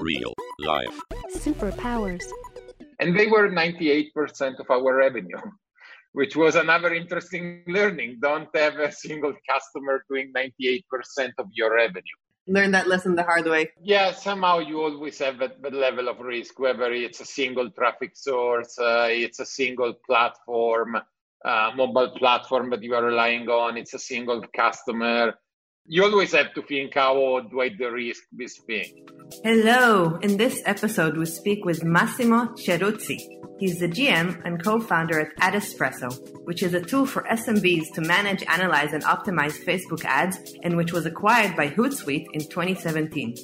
Real life. Superpowers. and they were 98% of our revenue which was another interesting learning don't have a single customer doing 98% of your revenue Learn that lesson the hard way. yeah somehow you always have that, that level of risk whether it's a single traffic source uh, it's a single platform uh, mobile platform that you are relying on it's a single customer you always have to think how do i de-risk this thing Hello! In this episode, we speak with Massimo Chieruzzi. He's the GM and co-founder at Adespresso, which is a tool for SMBs to manage, analyze, and optimize Facebook ads, and which was acquired by Hootsuite in 2017.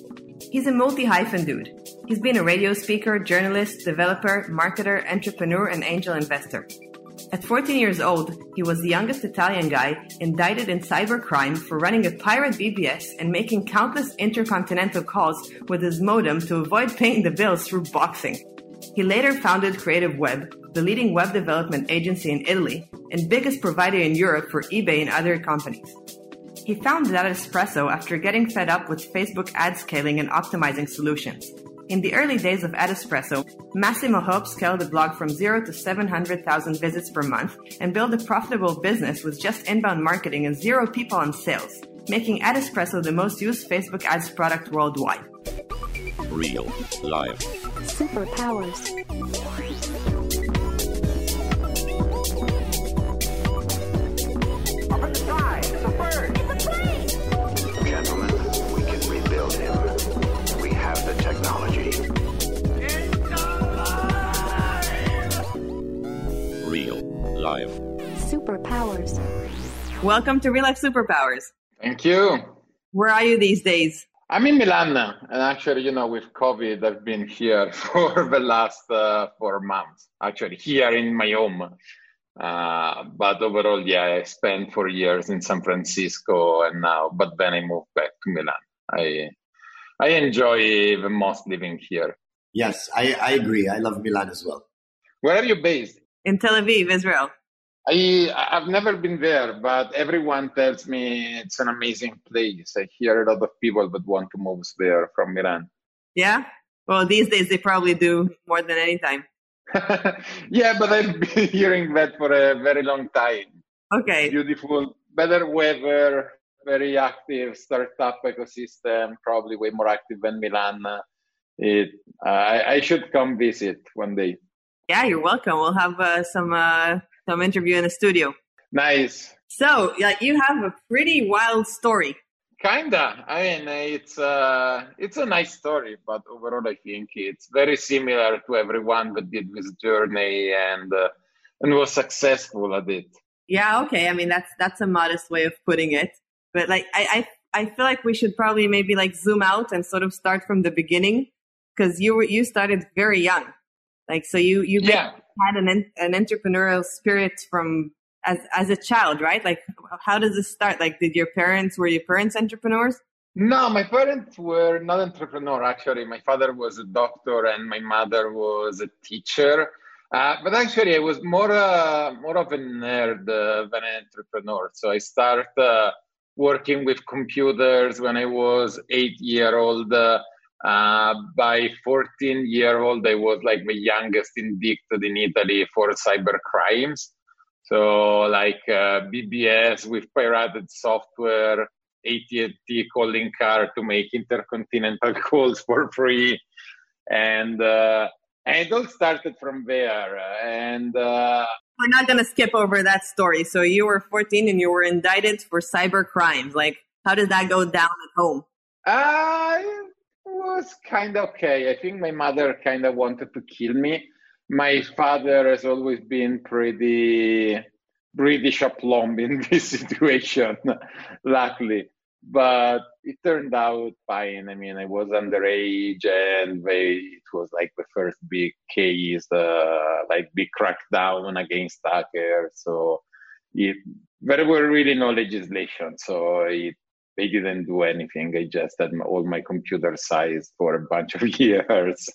He's a multi-hyphen dude. He's been a radio speaker, journalist, developer, marketer, entrepreneur, and angel investor. At 14 years old, he was the youngest Italian guy indicted in cybercrime for running a pirate BBS and making countless intercontinental calls with his modem to avoid paying the bills through boxing. He later founded Creative Web, the leading web development agency in Italy and biggest provider in Europe for eBay and other companies. He founded Espresso after getting fed up with Facebook ad scaling and optimizing solutions. In the early days of Adespresso, Massimo helped scale the blog from zero to 700,000 visits per month and build a profitable business with just inbound marketing and zero people on sales, making Adespresso the most used Facebook ads product worldwide. Real life. Superpowers. Gentlemen, life. Superpowers. Welcome to Real Life Superpowers. thank you Where are you these days? I'm in Milan now, and actually, you know, with COVID, I've been here for the last uh, four months. Actually, here in my home, uh, but overall, yeah, I spent four years in San Francisco, and now, but then I moved back to Milan. I I enjoy the most living here. Yes, I, I agree. I love Milan as well. Where are you based? In Tel Aviv, Israel. I I've never been there, but everyone tells me it's an amazing place. I hear a lot of people that want to move there from Milan. Yeah? Well, these days they probably do more than any time. yeah, but I've been hearing that for a very long time. Okay. Beautiful, better weather, very active startup ecosystem, probably way more active than Milan. It, uh, I, I should come visit one day. Yeah, you're welcome. We'll have uh, some uh, some interview in the studio. Nice. So, like, you have a pretty wild story. Kinda. I mean, it's uh, it's a nice story, but overall, I think it's very similar to everyone that did this journey and uh, and was successful at it. Yeah, okay. I mean, that's that's a modest way of putting it. But like, I I, I feel like we should probably maybe like zoom out and sort of start from the beginning because you were you started very young. Like, so you you Yeah. Had an an entrepreneurial spirit from as as a child, right? Like, how does this start? Like, did your parents were your parents entrepreneurs? No, my parents were not entrepreneur. Actually, my father was a doctor and my mother was a teacher. Uh, but actually, I was more uh, more of a nerd uh, than an entrepreneur. So I started uh, working with computers when I was eight year old. Uh, by 14 year old, I was like the youngest indicted in Italy for cyber crimes. So like uh, BBS with pirated software, AT&T calling car to make intercontinental calls for free, and uh, and it all started from there. And uh, We're not going to skip over that story. So you were 14 and you were indicted for cyber crimes. Like, how did that go down at home? uh, was kind of okay. I think my mother kind of wanted to kill me. My father has always been pretty British aplomb in this situation, luckily. But it turned out fine. I mean, I was underage, and they, it was like the first big case, uh, like big crackdown against hackers. So it, there were really no legislation, so it, they didn't do anything. I just had all my computer size for a bunch of years.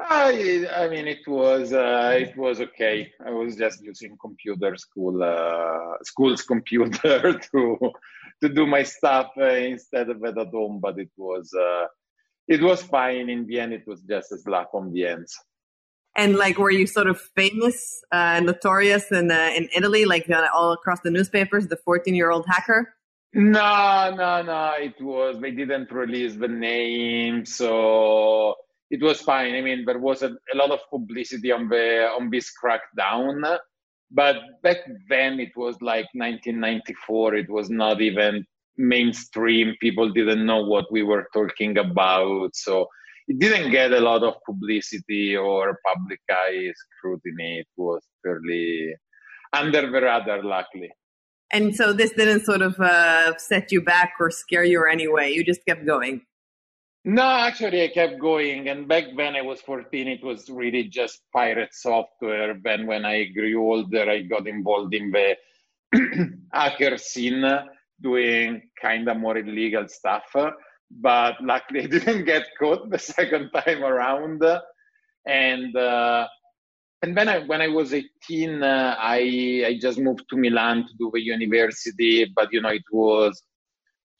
I, I mean, it was uh, it was okay. I was just using computer school uh, school's computer to to do my stuff uh, instead of at home. But it was uh, it was fine. In the end, it was just a slap on the ends. And like, were you sort of famous, uh, notorious in uh, in Italy, like all across the newspapers, the 14 year old hacker? No, no, no. It was they didn't release the name, so it was fine. I mean, there was a, a lot of publicity on the on this crackdown, but back then it was like 1994. It was not even mainstream. People didn't know what we were talking about, so it didn't get a lot of publicity or public eye scrutiny. It was fairly under the radar, luckily. And so this didn't sort of uh, set you back or scare you or any way. You just kept going. No, actually, I kept going. And back when I was 14, it was really just pirate software. Then, when I grew older, I got involved in the hacker scene, doing kind of more illegal stuff. But luckily, I didn't get caught the second time around. And uh, and then I, when I was 18, uh, I I just moved to Milan to do the university. But you know, it was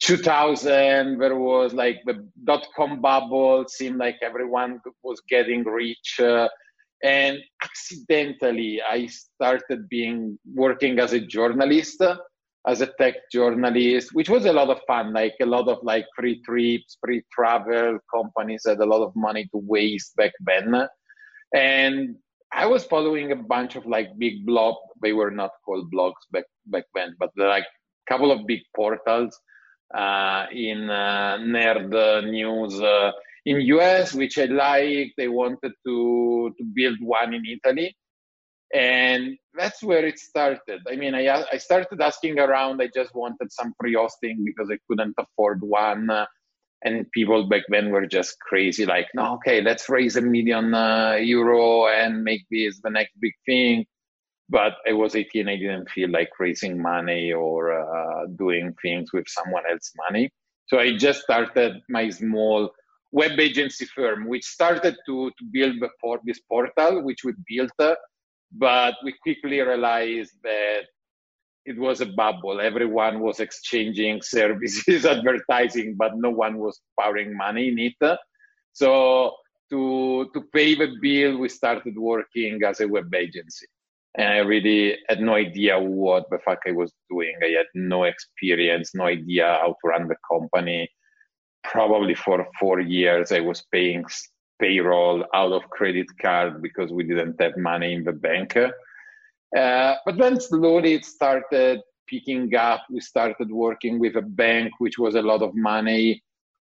2000. There was like the dot com bubble. Seemed like everyone was getting rich. Uh, and accidentally, I started being working as a journalist, as a tech journalist, which was a lot of fun. Like a lot of like free trips, free travel. Companies had a lot of money to waste back then. And I was following a bunch of like big blog. They were not called blogs back back then, but like a couple of big portals uh, in uh, nerd news uh, in US, which I liked. They wanted to to build one in Italy, and that's where it started. I mean, I I started asking around. I just wanted some free hosting because I couldn't afford one and people back then were just crazy like no okay let's raise a million uh, euro and make this the next big thing. But i was 18 i didn't feel like raising money or uh, doing things with someone else's money. So i just started my small web agency firm which started to, to build before this portal which we built uh, but we quickly realized that it was a bubble. Everyone was exchanging services, advertising, but no one was pouring money in it. So to to pay the bill, we started working as a web agency. And I really had no idea what the fuck I was doing. I had no experience, no idea how to run the company. Probably for four years, I was paying payroll out of credit card because we didn't have money in the bank. Uh, but then slowly it started picking up. We started working with a bank, which was a lot of money.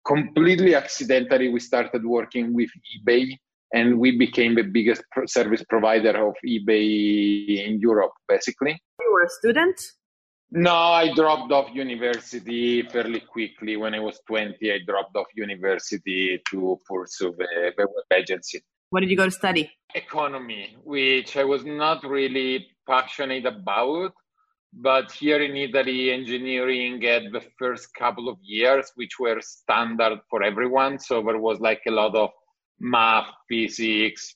Completely accidentally, we started working with eBay, and we became the biggest service provider of eBay in Europe, basically. You were a student? No, I dropped off university fairly quickly. When I was 20, I dropped off university to pursue the, the web agency. What did you go to study? Economy, which I was not really passionate about. But here in Italy, engineering had the first couple of years, which were standard for everyone. So there was like a lot of math, physics,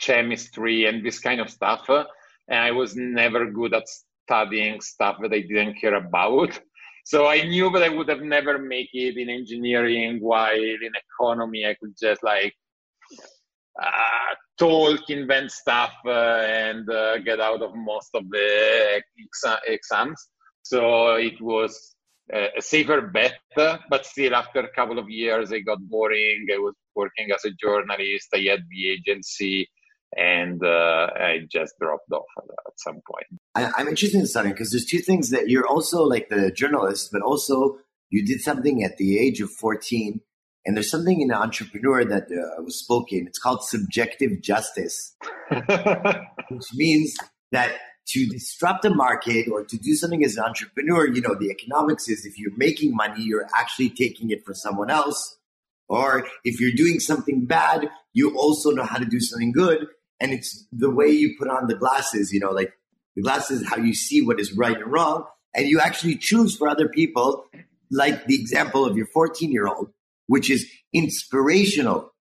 chemistry, and this kind of stuff. And I was never good at studying stuff that I didn't care about. So I knew that I would have never make it in engineering, while in economy I could just like uh, talk, invent stuff, uh, and uh, get out of most of the exa- exams. So it was a safer bet, but still, after a couple of years, it got boring. I was working as a journalist. I had the agency, and uh, I just dropped off at some point. I, am interested in studying because there's two things that you're also like the journalist, but also you did something at the age of 14 and there's something in the entrepreneur that uh, was spoken. It's called subjective justice, which means that to disrupt a market or to do something as an entrepreneur, you know, the economics is if you're making money, you're actually taking it for someone else. Or if you're doing something bad, you also know how to do something good. And it's the way you put on the glasses, you know, like the glasses, how you see what is right and wrong. And you actually choose for other people, like the example of your 14 year old which is inspirational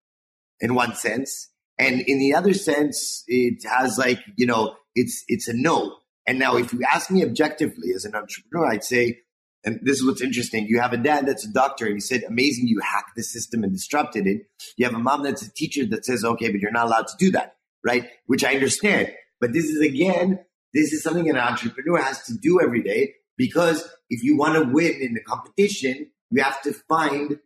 in one sense. And in the other sense, it has like, you know, it's, it's a no. And now if you ask me objectively as an entrepreneur, I'd say and this is what's interesting. You have a dad that's a doctor, and he said, "Amazing, you hacked the system and disrupted it." You have a mom that's a teacher that says, "Okay, but you're not allowed to do that," right? Which I understand, but this is again, this is something an entrepreneur has to do every day because if you want to win in the competition, you have to find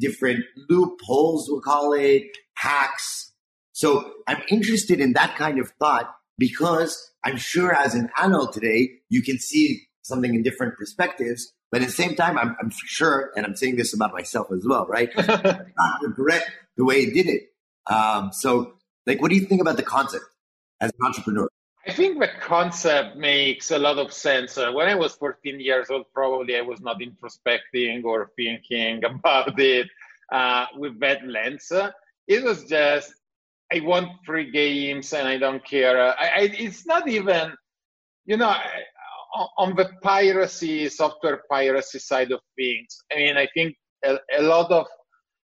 different loopholes, we'll call it hacks. So I'm interested in that kind of thought because I'm sure as an adult today, you can see something in different perspectives. But at the same time, I'm, I'm sure, and I'm saying this about myself as well, right? I regret the way he did it. Um, so, like, what do you think about the concept as an entrepreneur? I think the concept makes a lot of sense. Uh, when I was 14 years old, probably I was not introspecting or thinking about it uh, with that lens. It was just, I want free games and I don't care. Uh, I, I, it's not even, you know, on the piracy, software piracy side of things, I mean, I think a, a lot of,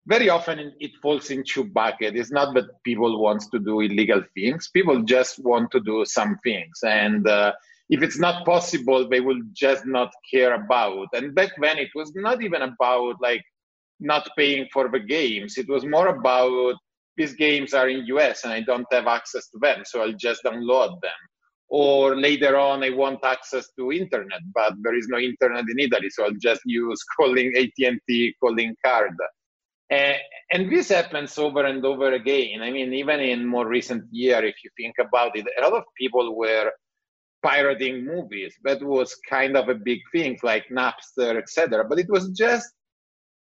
very often it falls into bucket. It's not that people want to do illegal things. People just want to do some things. And uh, if it's not possible, they will just not care about. And back then it was not even about like not paying for the games. It was more about these games are in US and I don't have access to them. So I'll just download them or later on I want access to internet, but there is no internet in Italy, so I'll just use calling AT&T calling card. Uh, and this happens over and over again. I mean, even in more recent year, if you think about it, a lot of people were pirating movies. That was kind of a big thing, like Napster, etc. But it was just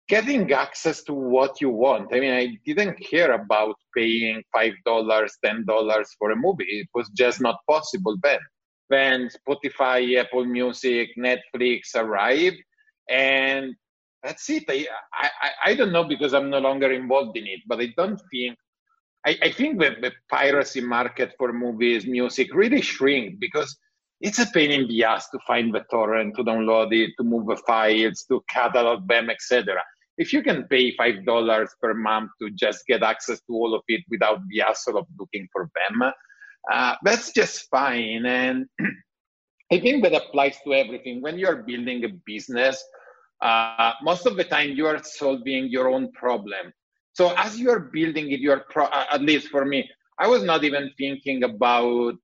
getting access to what you want. I mean, I didn't care about paying $5, $10 for a movie. It was just not possible then. When Spotify, Apple Music, Netflix arrived, and that's it. I, I, I don't know because I'm no longer involved in it, but I don't think, I, I think that the piracy market for movies, music really shrink because it's a pain in the ass to find the torrent, to download it, to move the files, to catalog them, etc if you can pay five dollars per month to just get access to all of it without the hassle of looking for them, uh, that's just fine. And I think that applies to everything. When you're building a business, uh, most of the time you are solving your own problem. So as you are building it, you're pro- uh, at least for me, I was not even thinking about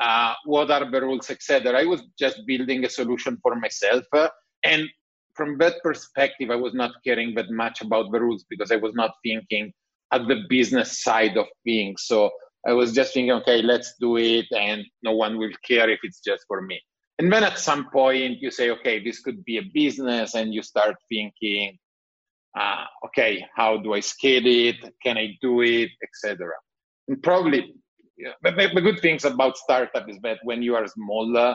uh, what are the rules, etc. I was just building a solution for myself, uh, and from that perspective, I was not caring that much about the rules because I was not thinking at the business side of things. So I was just thinking, okay, let's do it, and no one will care if it's just for me. And then at some point, you say, okay, this could be a business, and you start thinking, uh, okay, how do I scale it? Can I do it, etc. And probably, but the good things about startup is that when you are smaller,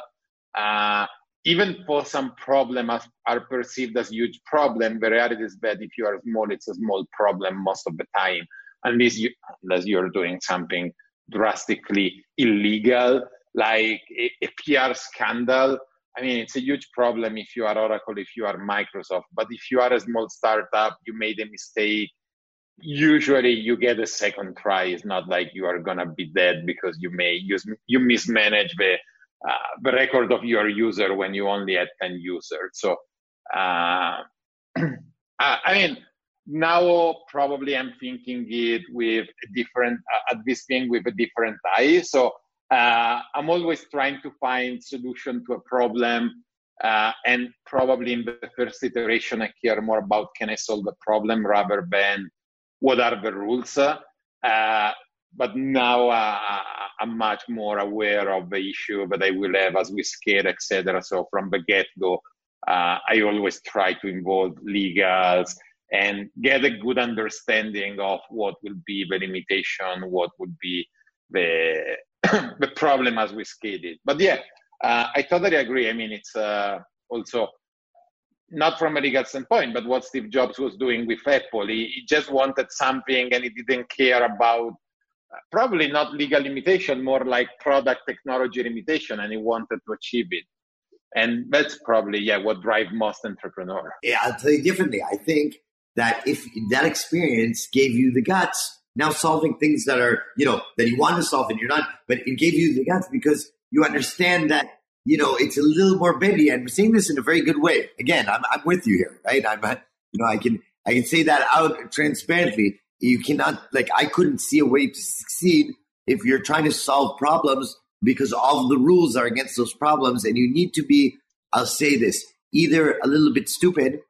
uh, even for some problem as, are perceived as huge problem, the reality is that if you are small, it's a small problem most of the time, unless you unless you're doing something drastically illegal, like a, PR scandal. I mean, it's a huge problem if you are Oracle, if you are Microsoft. But if you are a small startup, you made a mistake. Usually, you get a second try. It's not like you are gonna be dead because you may use you mismanage the uh, the record of your user when you only had 10 users. So, uh, I mean, now probably I'm thinking it with a different, uh, at this thing with a different eye. So, uh, I'm always trying to find solution to a problem. Uh, and probably in the first iteration, I care more about can I solve the problem rather than what are the rules. Uh, but now uh, I'm much more aware of the issue that I will have as we scale, etc. So from the get-go, uh, I always try to involve legals and get a good understanding of what will be the limitation, what would be the the problem as we scale it. But yeah, uh, I totally agree. I mean, it's uh, also not from a legal standpoint, but what Steve Jobs was doing with Apple. He, he just wanted something and he didn't care about probably not legal limitation, more like product technology limitation, and he wanted to achieve it. And that's probably yeah what drives most entrepreneurs. Yeah, I'll tell you differently. I think that if that experience gave you the guts, now solving things that are you know that you want to solve and you're not, but it gave you the guts because you understand that you know, it's a little more bendy. And I'm saying this in a very good way. Again, I'm, I'm with you here, right? I'm, uh, you know, I can, I can say that out transparently. You cannot, like, I couldn't see a way to succeed if you're trying to solve problems because all the rules are against those problems. And you need to be, I'll say this, either a little bit stupid,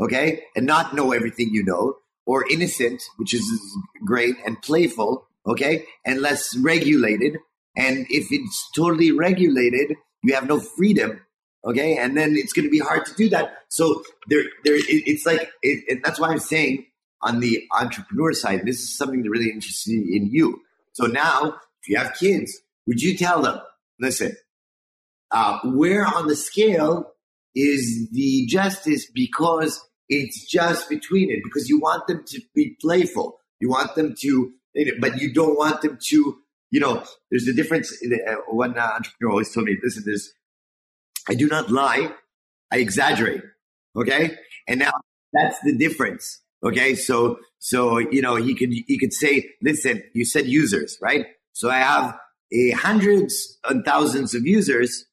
okay, and not know everything you know, or innocent, which is great, and playful, okay, and less regulated. And if it's totally regulated, you have no freedom, okay, and then it's going to be hard to do that. So there, there, it, it's like, it, and that's why I'm saying on the entrepreneur side, this is something that really interests in you. So now, if you have kids, would you tell them, listen, uh, where on the scale is the justice because it's just between it because you want them to be playful. You want them to but you don't want them to you know there's a difference uh, one entrepreneur always told me listen this i do not lie i exaggerate okay? And now that's the difference okay? So so you know he could he could say listen you said users right? So i have a hundreds and thousands of users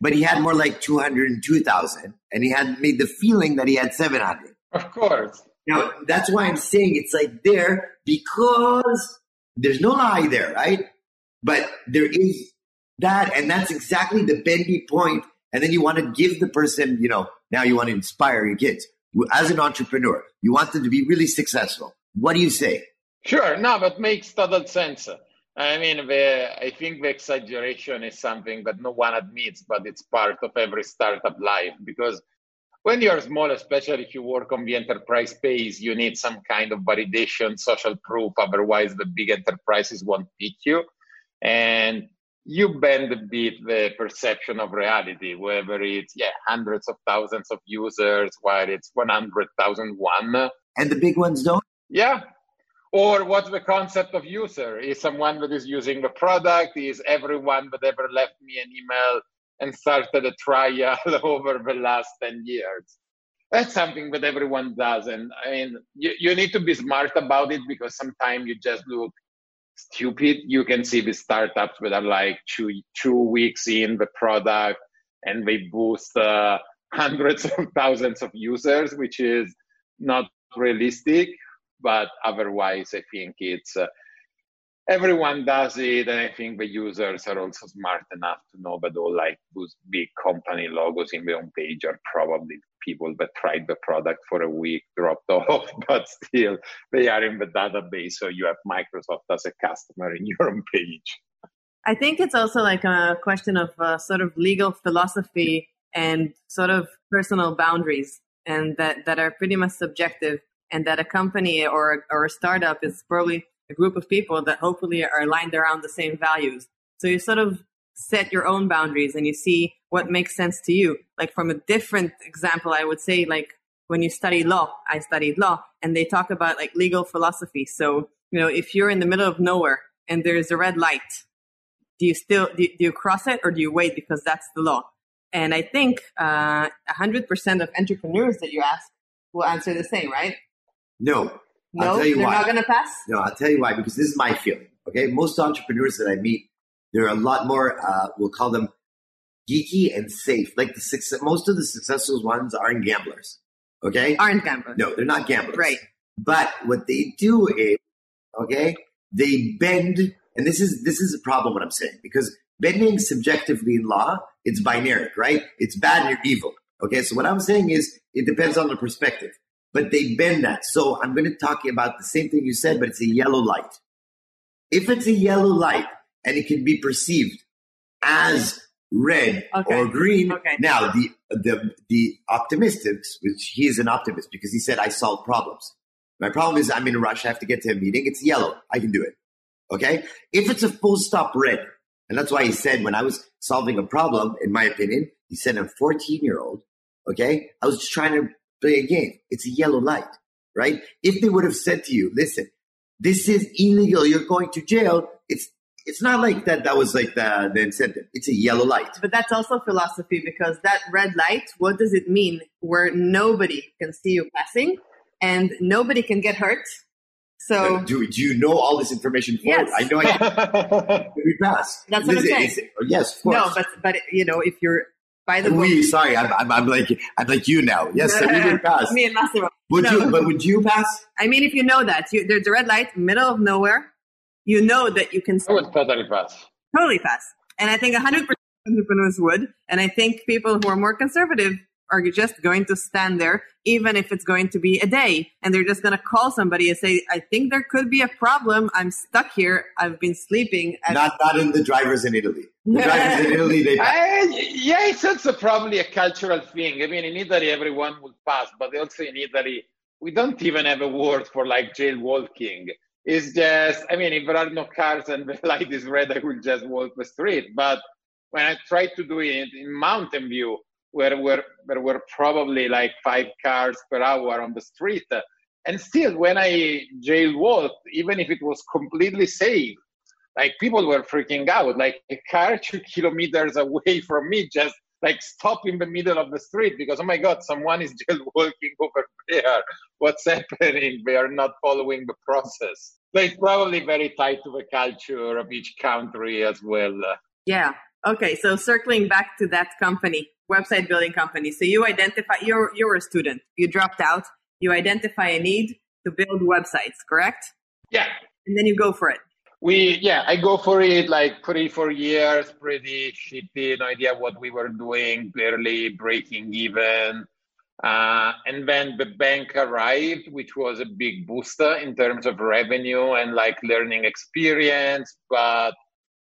but he had more like 202,000 and he had made the feeling that he had 700. Of course. Now, that's why I'm saying it's like there because there's no lie there, right? But there is that, and that's exactly the bendy point. And then you want to give the person, you know, now you want to inspire your kids. As an entrepreneur, you want them to be really successful. What do you say? Sure, no, but makes total sense. I mean, the, I think the exaggeration is something that no one admits, but it's part of every startup life because when you're small, especially if you work on the enterprise space, you need some kind of validation, social proof. Otherwise, the big enterprises won't pick you. And you bend a bit the perception of reality, whether it's yeah hundreds of thousands of users, while it's one hundred thousand one. And the big ones don't. Yeah, or what's the concept of user? Is someone that is using the product? Is everyone that ever left me an email and started a trial over the last 10 years? That's something that everyone does. And I mean, you, you need to be smart about it because sometimes you just look stupid. You can see the startups that are like two, two weeks in the product and they boost uh, hundreds of thousands of users, which is not realistic but otherwise, I think it's uh, everyone does it, and I think the users are also smart enough to know that all like those big company logos in the home page are probably people that tried the product for a week, dropped off, but still they are in the database. So you have Microsoft as a customer in your home page. I think it's also like a question of uh, sort of legal philosophy and sort of personal boundaries, and that that are pretty much subjective and that a company or, or a startup is probably a group of people that hopefully are aligned around the same values. So you sort of set your own boundaries and you see what makes sense to you. Like from a different example, I would say like when you study law, I studied law and they talk about like legal philosophy. So, you know, if you're in the middle of nowhere and there's a red light, do you still, do, do you cross it or do you wait because that's the law? And I think uh, 100% of entrepreneurs that you ask will answer the same, right? No. No, I'll tell you they're why. not going to pass. No, I'll tell you why, because this is my feeling. Okay. Most entrepreneurs that I meet, they're a lot more, uh, we'll call them geeky and safe. Like the success, most of the successful ones aren't gamblers. Okay. Aren't gamblers. No, they're not gamblers. Right. But what they do is, okay, they bend, and this is this is a problem. What I'm saying because bending subjectively in law, it's binary, right? It's bad and you're evil. Okay, so what I'm saying is it depends on the perspective but they bend that. So I'm going to talk about the same thing you said, but it's a yellow light. If it's a yellow light and it can be perceived as red Okay. or green, Okay. now the the the optimists, which he is an optimist because he said I solve problems. My problem is I'm in a rush. I have to get to a meeting. It's yellow. I can do it. Okay. If it's a full stop red, and that's why he said when I was solving a problem, in my opinion, he said a 14 year old. Okay, I was just trying to play a game. It's a yellow light, right? If they would have said to you, listen, this is illegal, you're going to jail, it's it's not like that that was like the, the incentive. It's a yellow light. But that's also philosophy because that red light, what does it mean? Where nobody can see you passing and nobody can get hurt So uh, do, do you know all this information? For Yes. I know I we pass. That's what I'm saying. it's- oh, Yes, of course. no, but but you know, if you're by the we, sorry, I'm, I'm, I'm like I'm like you now. Yes, so we would pass. Me and Massimo. Would No. you? But would you pass? I mean, if you know that you, there's a red light, middle of nowhere, you know that you can I would totally pass. totally pass. And I think 100% of entrepreneurs would. And I think people who are more conservative are just going to stand there, even if it's going to be a day. And they're just going to call somebody and say, I think there could be a problem. I'm stuck here. I've been sleeping. At- Not not in the drivers in Italy. In Italy, they yeah, it's also probably a cultural thing. I mean, in Italy, everyone will pass, but also in Italy, we don't even have a word for like jailwalking. It's just, I mean, if there are no cars and the light is red, I will just walk the street. But when I tried to do it in Mountain View, where, where there were probably like five cars per hour on the street, and still, when I jailwalked, even if it was completely safe, like people were freaking out. Like a car two kilometers away from me just like stop in the middle of the street because oh my god, someone is just walking over there. What's happening? They are not following the process. So it's probably very tied to the culture of each country as well. yeah. Okay. So circling back to that company, website building company. So you identify, you're, you're a student. You dropped out. You identify a need to build websites, correct? Yeah, And then you go for it. We yeah i go for it like three four years pretty shitty no idea what we were doing barely breaking even. Uh, and then the bank arrived which was a big booster in terms of revenue and like learning experience but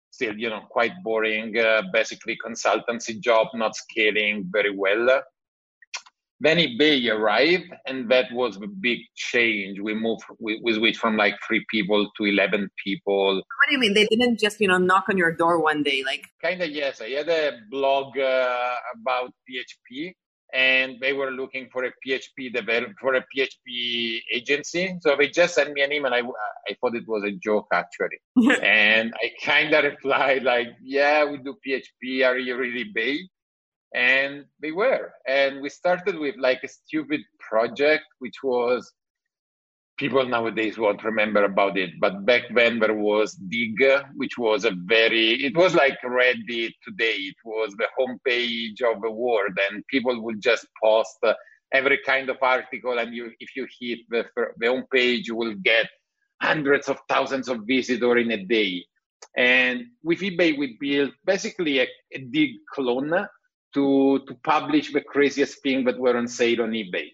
still you know quite boring uh, basically consultancy job not scaling very well then eBay arrived, and that was the big change. We moved, we, we switched from like three people to 11 people. What do you mean? They didn't just, you know, knock on your door one day. Like, Kind of, yes. I had a blog uh, about PHP, and they were looking for a PHP develop for a PHP agency. So they just sent me an email. I, I thought it was a joke, actually. and I kind of replied, like, yeah, we do PHP. Are you really eBay? And they were and we started with like a stupid project which was people nowadays won't remember about it but back then there was Digg which was a very it was like reddit today. It was the homepage of the world and people would just post every kind of article and you if you hit the, the homepage you will get hundreds of thousands of visitors in a day. And with ebay we built basically a, a Digg clone to to publish the craziest thing that were on sale on eBay.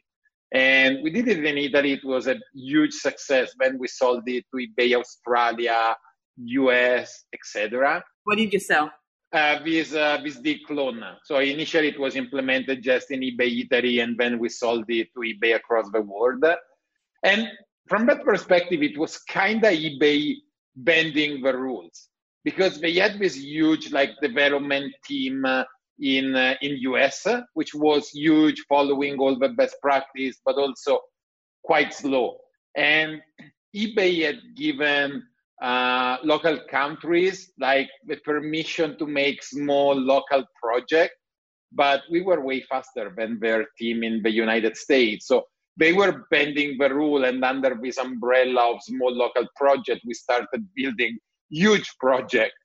And we did it in Italy. It was a huge success. Then we sold it to eBay Australia, US, etc. what did you sell? Uh, this uh, this Digg clone. So initially it was implemented just in eBay Italy, and then we sold it to eBay across the world. And from that perspective, it was kind of eBay bending the rules because they had this huge like development team. Uh, in uh, in US, which was huge, following all the best practice, but also quite slow. And eBay had given uh, local countries like the permission to make small local projects, but we were way faster than their team in the United States. So they were bending the rule, and under this umbrella of small local project, we started building huge projects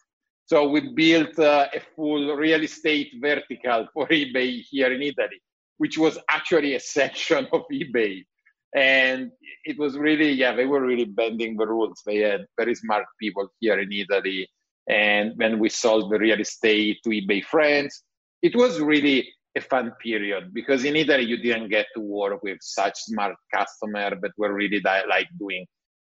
so we built uh, a full real estate vertical for eBay here in Italy, which was actually a section of eBay. And it was really, yeah, they were really bending the rules. They had very smart people here in Italy. And when we sold the real estate to eBay France, it was really a fun period because in Italy you didn't get to work with such smart customers that were really like doing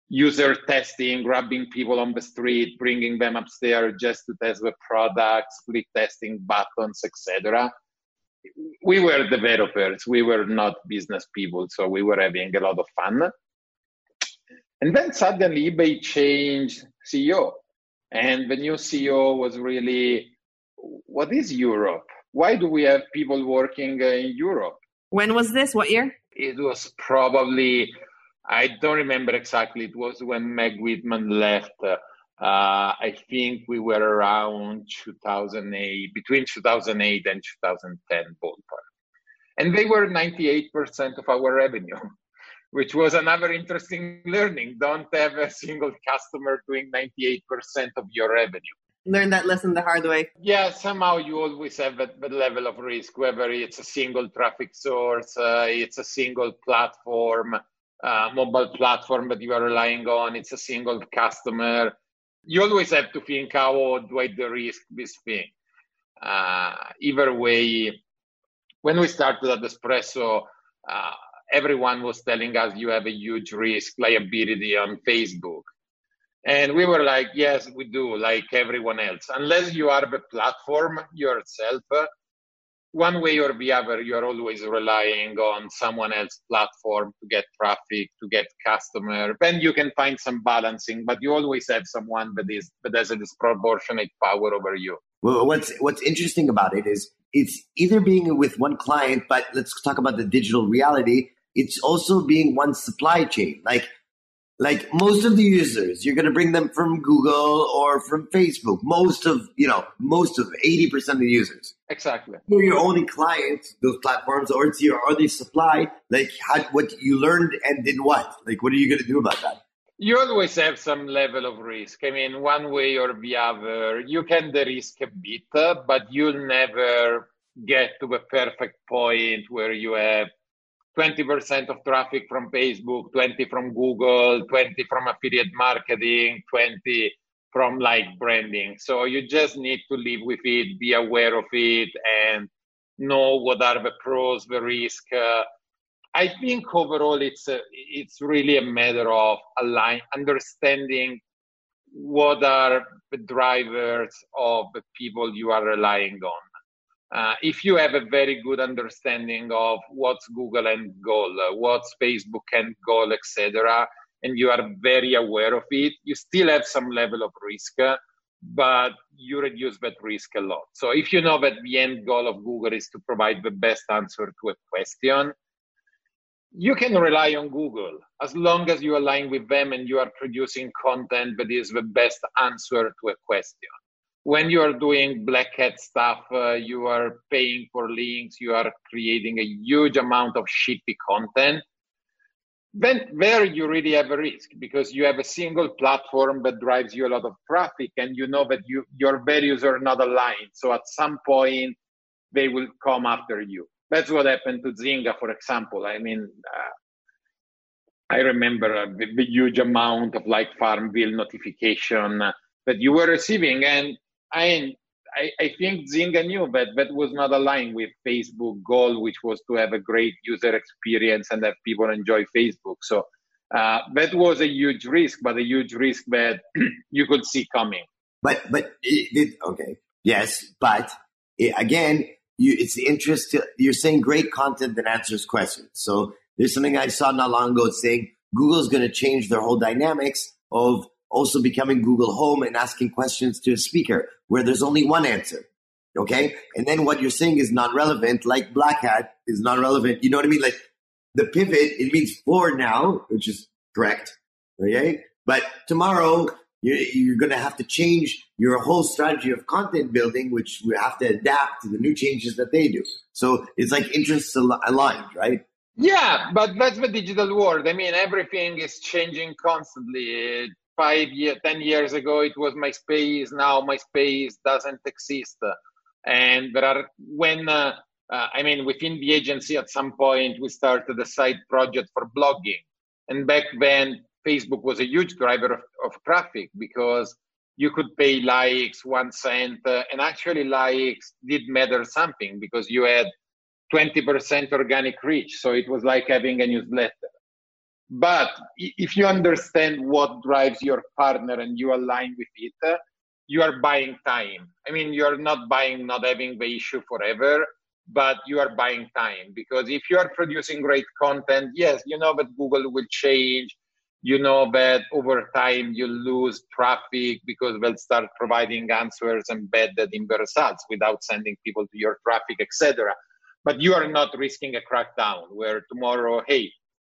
user testing, grabbing people on the street, bringing them upstairs just to test the product, split testing buttons, etc. We were developers. We were not business people, so we were having a lot of fun. And then suddenly eBay changed CEO, and the new CEO was really, what is Europe? Why do we have people working in Europe? When was this? What year? It was probably I don't remember exactly. It was when Meg Whitman left. Uh, I think we were around 2008, between 2008 and 2010 ballpark. And they were 98% of our revenue. which was another interesting learning. Don't have a single customer doing 98% of your revenue. Learn that lesson the hard way. Yeah, somehow you always have that, that level of risk, whether it's a single traffic source, uh, it's a single platform, uh, mobile platform that you are relying on, it's a single customer. You always have to think how do I de-risk this thing. Uh, either way, when we started Adespresso, uh, everyone was telling us you have a huge risk liability on Facebook. And we were like, yes, we do, like everyone else. Unless you are the platform yourself, one way or the other, you're always relying on someone else's platform to get traffic, to get customer. Then you can find some balancing, but you always have someone that is that has a disproportionate power over you. Well, what's what's interesting about it is it's either being with one client, but let's talk about the digital reality. It's also being one supply chain. Like like most of the users, you're going to bring them from Google or from Facebook. Most of, you know, most of 80% of the users. Exactly. You're your only client, those platforms, or it's your only supply. Like how, what you learned and did what? Like, what are you going to do about that? You always have some level of risk. I mean, one way or the other, you can de-risk a bit, but you'll never get to the perfect point where you have 20% of traffic from Facebook, 20 from Google, 20 from affiliate marketing, 20 from like branding. So you just need to live with it, be aware of it, and know what are the pros, the risk. Uh, I think overall it's a, it's really a matter of align understanding what are the drivers of the people you are relying on. Uh, if you have a very good understanding of what's Google and goal, uh, what's Facebook and goal, etc., and you are very aware of it, you still have some level of risk, uh, but you reduce that risk a lot. So if you know that the end goal of Google is to provide the best answer to a question, you can rely on Google as long as you align with them and you are producing content that is the best answer to a question when you are doing black hat stuff, uh, you are paying for links, you are creating a huge amount of shitty content. Then there you really have a risk because you have a single platform that drives you a lot of traffic, and you know that you your values are not aligned. So at some point, they will come after you. That's what happened to Zynga, for example. I mean, uh, I remember uh, the, the, huge amount of like Farmville notification that you were receiving, and I, I, think Zynga knew that that was not aligned with Facebook goal, which was to have a great user experience and have people enjoy Facebook. So uh, that was a huge risk, but a huge risk that you could see coming. But but it, it, okay, yes, but it, again, you, it's the interest. To, you're saying great content that answers questions. So there's something I saw not long ago saying Google's going to change their whole dynamics of also becoming Google Home and asking questions to a speaker where there's only one answer. Okay. And then what you're saying is not relevant, like Black Hat is not relevant. You know what I mean? Like the pivot, it means for now, which is correct. Okay. But tomorrow, you're going to have to change your whole strategy of content building, which we have to adapt to the new changes that they do. So it's like interests aligned, right? Yeah, but that's the digital world. I mean, everything is changing constantly five years, ten years ago, it was MySpace. Now MySpace doesn't exist, and there are when uh, uh, I mean within the agency at some point we started a side project for blogging, and back then Facebook was a huge driver of, of traffic because you could pay likes one cent, uh, and actually likes did matter something because you had 20% organic reach, so it was like having a newsletter but if you understand what drives your partner and you align with it, uh, you are buying time. I mean, you are not buying not having the issue forever, but you are buying time because if you are producing great content, yes, you know that Google will change. You know that over time you lose traffic because they'll start providing answers embedded in the results without sending people to your traffic, etc. But you are not risking a crackdown where tomorrow, hey,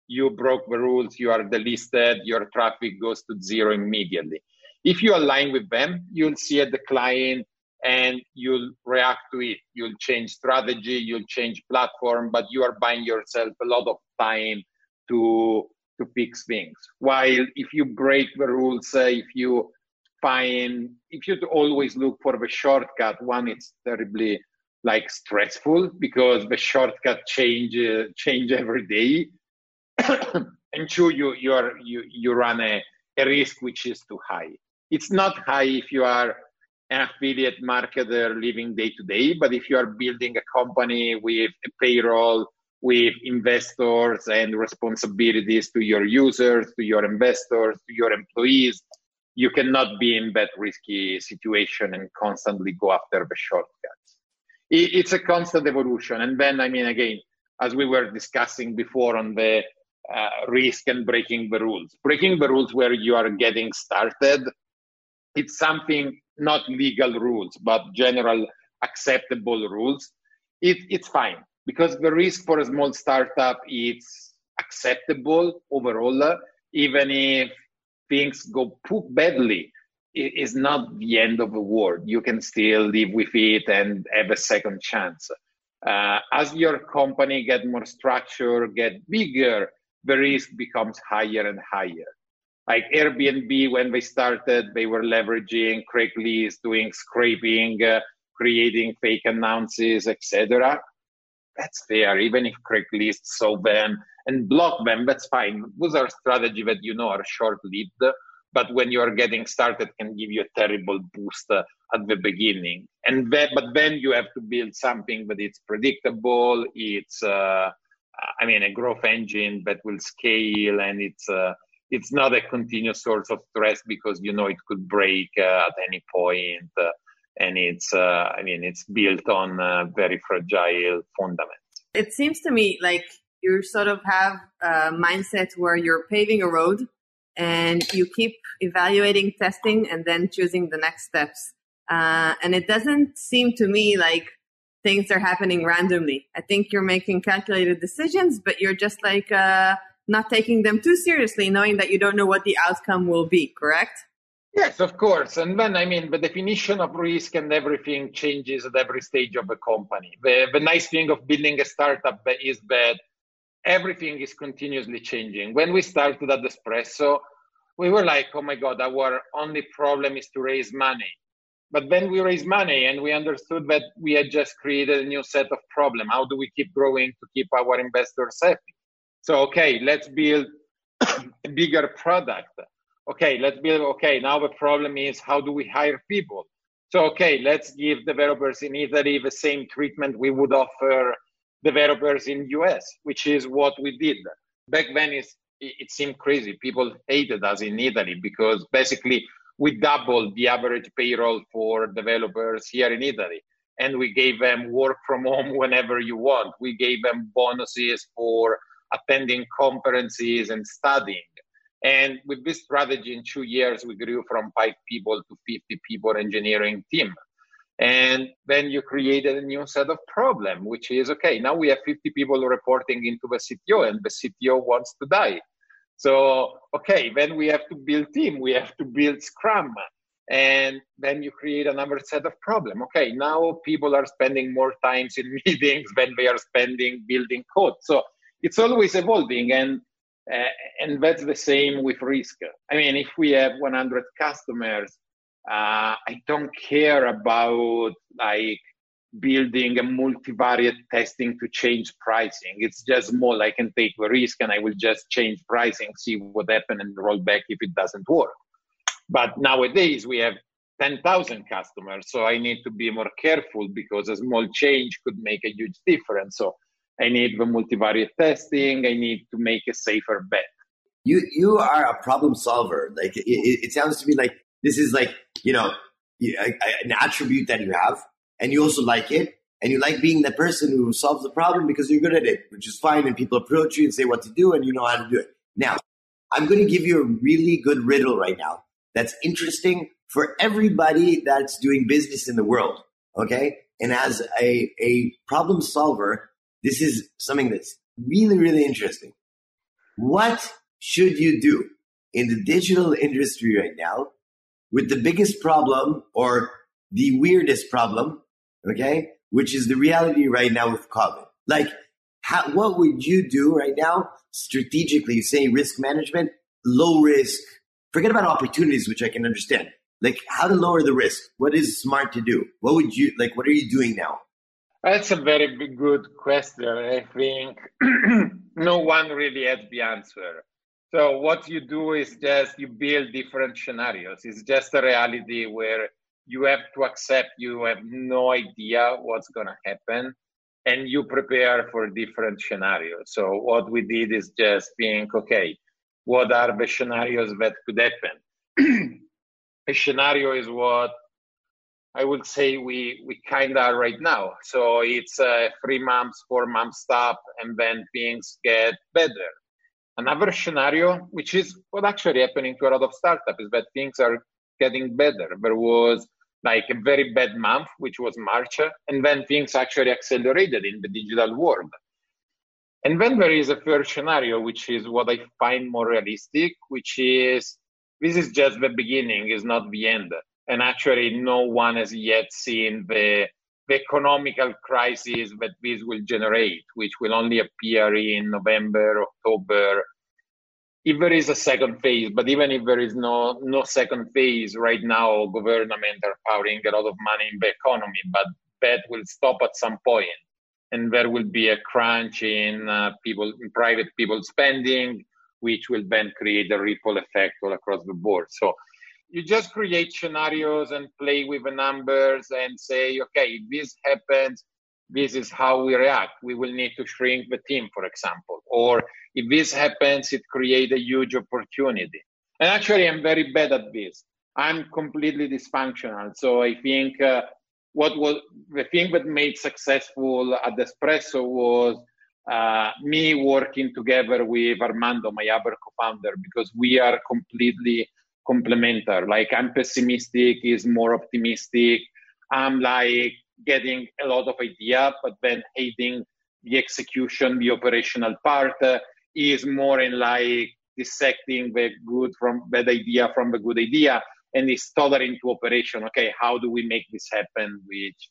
you broke the rules, you are delisted, your traffic goes to zero immediately. If you align with them, you'll see a decline and you'll react to it. You'll change strategy, you'll change platform, but you are buying yourself a lot of time to to fix things. While if you break the rules, uh, if you find if you always look for the shortcut, one it's terribly like stressful because the shortcut change uh, change every day, and you you are you you run a, a risk which is too high. It's not high if you are an affiliate marketer living day to day, but if you are building a company with a payroll, with investors and responsibilities to your users, to your investors, to your employees, you cannot be in that risky situation and constantly go after the shortcuts. It's a constant evolution. And then, I mean, again, as we were discussing before on the uh, risk and breaking the rules, breaking the rules where you are getting started, it's something not legal rules, but general acceptable rules. It, it's fine because the risk for a small startup is acceptable overall, even if things go poop badly. It is not the end of the world. You can still live with it and have a second chance. Uh, as your company get more structure, get bigger, the risk becomes higher and higher. Like Airbnb, when they started, they were leveraging Craigslist, doing scraping, uh, creating fake announces, etc that's fair. Even if Craigslist saw them and block them, that's fine. Those are strategies that you know are short-lived, but when you are getting started, can give you a terrible boost uh, at the beginning. And then, but then you have to build something that it's predictable. It's, uh, I mean, a growth engine that will scale, and it's. Uh, it's not a continuous source of stress because you know it could break uh, at any point. Uh, and it's uh, I mean it's built on uh, very fragile fundaments. It seems to me like you sort of have a mindset where you're paving a road and you keep evaluating, testing, and then choosing the next steps. Uh, and it doesn't seem to me like things are happening randomly. I think you're making calculated decisions, but you're just like uh, not taking them too seriously, knowing that you don't know what the outcome will be. Correct? Yes, of course. And then, I mean, the definition of risk and everything changes at every stage of a company. The, the nice thing of building a startup is that everything is continuously changing. When we started Adespresso, we were like, oh my God, our only problem is to raise money. But then we raised money and we understood that we had just created a new set of problem. How do we keep growing to keep our investors happy? So, okay, let's build a bigger product okay, let's build, okay, now the problem is how do we hire people? So, okay, let's give developers in Italy the same treatment we would offer developers in US, which is what we did. Back then, it, it seemed crazy. People hated us in Italy because basically we doubled the average payroll for developers here in Italy. And we gave them work from home whenever you want. We gave them bonuses for attending conferences and studying. And with this strategy, in two years, we grew from five people to 50 people engineering team. And then you created a new set of problem, which is okay. Now we have 50 people reporting into the CTO, and the CTO wants to die. So okay, then we have to build team. We have to build Scrum, and then you create another set of problem. Okay, now people are spending more times in meetings than they are spending building code. So it's always evolving, and uh, and that's the same with risk. I mean, if we have 100 customers, uh, I don't care about like building a multivariate testing to change pricing. It's just more I can take the risk and I will just change pricing, see what happens, and roll back if it doesn't work. But nowadays we have 10,000 customers, so I need to be more careful because a small change could make a huge difference. So I need the multivariate testing. I need to make a safer bet. You you are a problem solver. Like it, it sounds to me like this is like you know an attribute that you have, and you also like it, and you like being the person who solves the problem because you're good at it, which is fine. And people approach you and say what to do, and you know how to do it. Now, I'm going to give you a really good riddle right now that's interesting for everybody that's doing business in the world. Okay, and as a a problem solver, this is something that's really, really interesting. What should you do in the digital industry right now with the biggest problem or the weirdest problem, okay, which is the reality right now with COVID? Like, how, what would you do right now strategically? You say risk management, low risk. Forget about opportunities, which I can understand. Like how to lower the risk. What is smart to do? What would you like? What are you doing now? That's a very good question. I think no one really has the answer. So what you do is just you build different scenarios. It's just a reality where you have to accept you have no idea what's going to happen and you prepare for different scenarios. So what we did is just think, okay, what are the scenarios that could happen? a scenario is what I would say we we kind of right now. So it's three months, four months stop, and then things get better. Another scenario, which is what actually happening to a lot of startups, is that things are getting better. There was like a very bad month, which was March, and then things actually accelerated in the digital world. And then there is a third scenario, which is what I find more realistic, which is this is just the beginning, is not the end. And actually, no one has yet seen the, the economical crisis that this will generate, which will only appear in November, October. If there is a second phase, but even if there is no no second phase right now, government are pouring a lot of money in the economy, but that will stop at some point, and there will be a crunch in uh, people, in private people spending, which will then create a ripple effect all across the board. So you just create scenarios and play with the numbers and say, okay, if this happens, this is how we react. We will need to shrink the team, for example. Or if this happens, it creates a huge opportunity. And actually, I'm very bad at this. I'm completely dysfunctional. So I think uh, what was the thing that made successful Adespresso was uh, me working together with Armando, my other co-founder, because we are completely complementary. Like I'm pessimistic, he's more optimistic. I'm like getting a lot of idea, but then hating the execution, the operational part. Uh, is more in like dissecting the good from bad idea from the good idea, and he's totally into operation. Okay, how do we make this happen? Which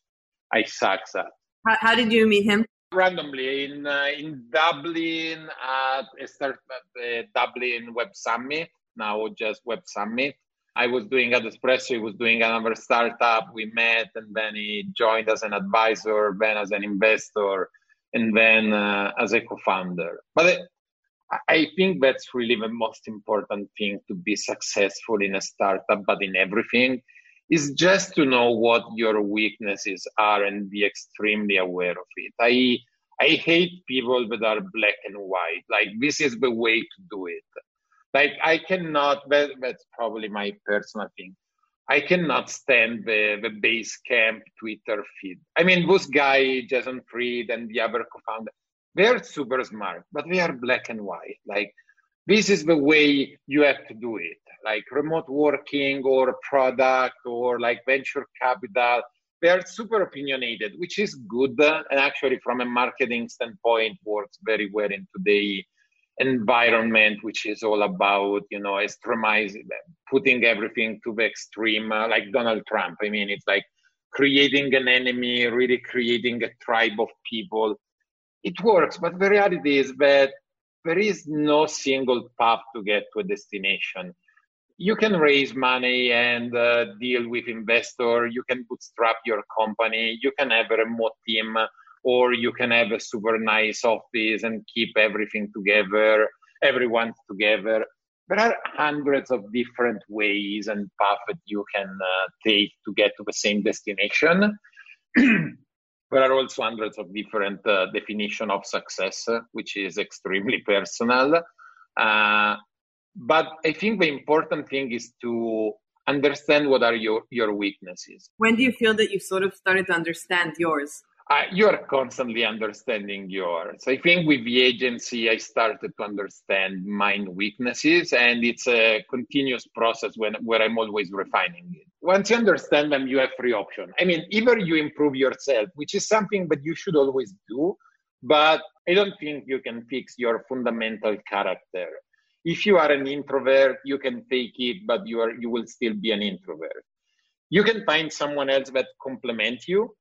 I suck at. How, how did you meet him? randomly in uh, in Dublin at a start at Dublin Web Summit. Now just Web Summit. I was doing Adespresso. He was doing another startup. We met, and then he joined as an advisor, then as an investor, and then uh, as a co-founder. But I, I think that's really the most important thing to be successful in a startup, but in everything is just to know what your weaknesses are and be extremely aware of it. I I hate people that are black and white. Like this is the way to do it. Like I cannot. That, that's probably my personal thing. I cannot stand the the Basecamp Twitter feed. I mean, this guy Jason Fried and the other co-founder, they're super smart, but they are black and white. Like this is the way you have to do it like remote working or product or like venture capital they are super opinionated which is good and actually from a marketing standpoint works very well in today's environment which is all about you know extremizing putting everything to the extreme uh, like donald trump i mean it's like creating an enemy really creating a tribe of people it works but the reality is that there is no single path to get to a destination. You can raise money and uh, deal with investor. You can bootstrap your company. You can have a remote team, or you can have a super nice office and keep everything together, everyone together. There are hundreds of different ways and paths that you can uh, take to get to the same destination. there are also hundreds of different uh, definition of success, which is extremely personal. Uh, but I think the important thing is to understand what are your, your weaknesses. When do you feel that you've sort of started to understand yours? Uh, you are constantly understanding yours. I think with the agency, I started to understand mine weaknesses, and it's a continuous process when, where I'm always refining it. Once you understand them, you have three options. I mean, either you improve yourself, which is something that you should always do, but I don't think you can fix your fundamental character. If you are an introvert, you can fake it, but you are you will still be an introvert. You can find someone else that complement you,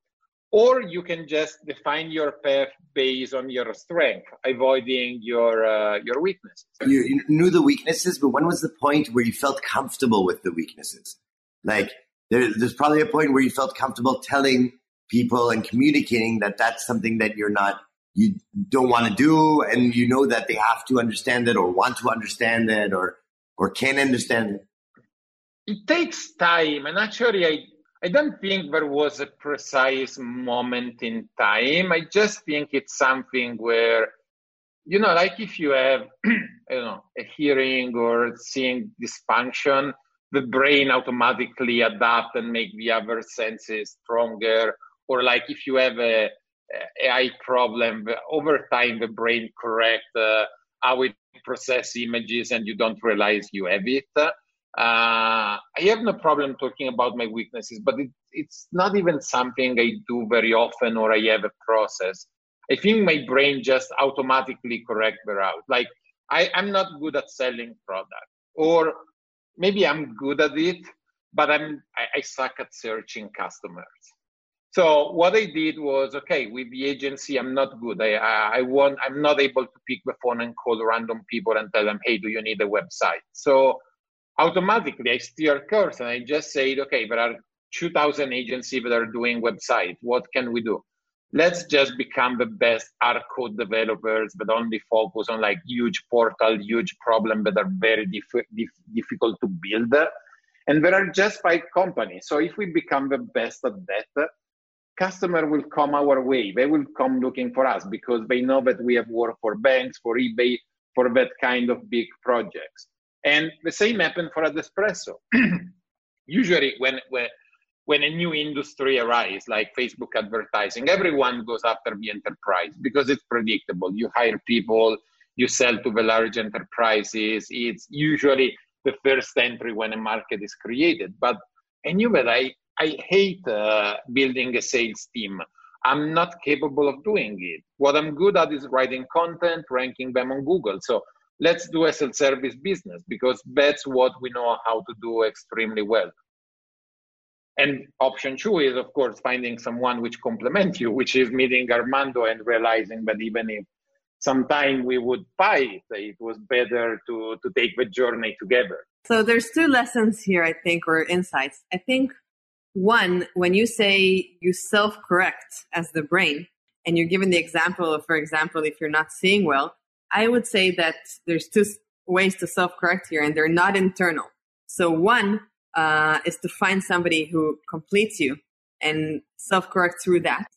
or you can just define your path based on your strength, avoiding your uh, your weaknesses. You, you knew the weaknesses, but when was the point where you felt comfortable with the weaknesses? Like there, there's probably a point where you felt comfortable telling people and communicating that that's something that you're not you don't want to do and you know that they have to understand it or want to understand it or or can understand it it takes time and actually i i don't think there was a precise moment in time. I just think it's something where you know like if you have don't know a hearing or seeing dysfunction the brain automatically adapt and make the other senses stronger. Or like if you have a, a eye problem over time the brain correct uh, how it process images and you don't realize you have it uh, i have no problem talking about my weaknesses but it, it's not even something i do very often or i have a process i think my brain just automatically correct the route like I, i'm not good at selling product or maybe i'm good at it but i'm I, I suck at searching customers so what I did was, okay, with the agency, I'm not good. I, I, I want, I'm not able to pick the phone and call random people and tell them, hey, do you need a website? So automatically I steer course and I just said, okay, there are 2,000 agencies that are doing website. What can we do? Let's just become the best R code developers that only focus on like huge portal, huge problem that are very dif- dif- difficult to build. And there are just five companies. So if we become the best at that, customer will come our way. They will come looking for us because they know that we have worked for banks, for eBay, for that kind of big projects. And the same happened for Adespresso. Usually, when, when when a new industry arises, like Facebook advertising, everyone goes after the enterprise because it's predictable. You hire people, you sell to the large enterprises. It's usually the first entry when a market is created. But I knew that I I hate uh, building a sales team. I'm not capable of doing it. What I'm good at is writing content, ranking them on Google. So let's do a self-service business because that's what we know how to do extremely well. And option two is, of course, finding someone which complements you, which is meeting Armando and realizing that even if sometime we would fight, it it was better to, to take the journey together. So there's two lessons here, I think, or insights. I think one, when you say you self correct as the brain, and you're given the example of, for example, if you're not seeing well, I would say that there's two ways to self correct here, and they're not internal. So, one uh, is to find somebody who completes you and self correct through that.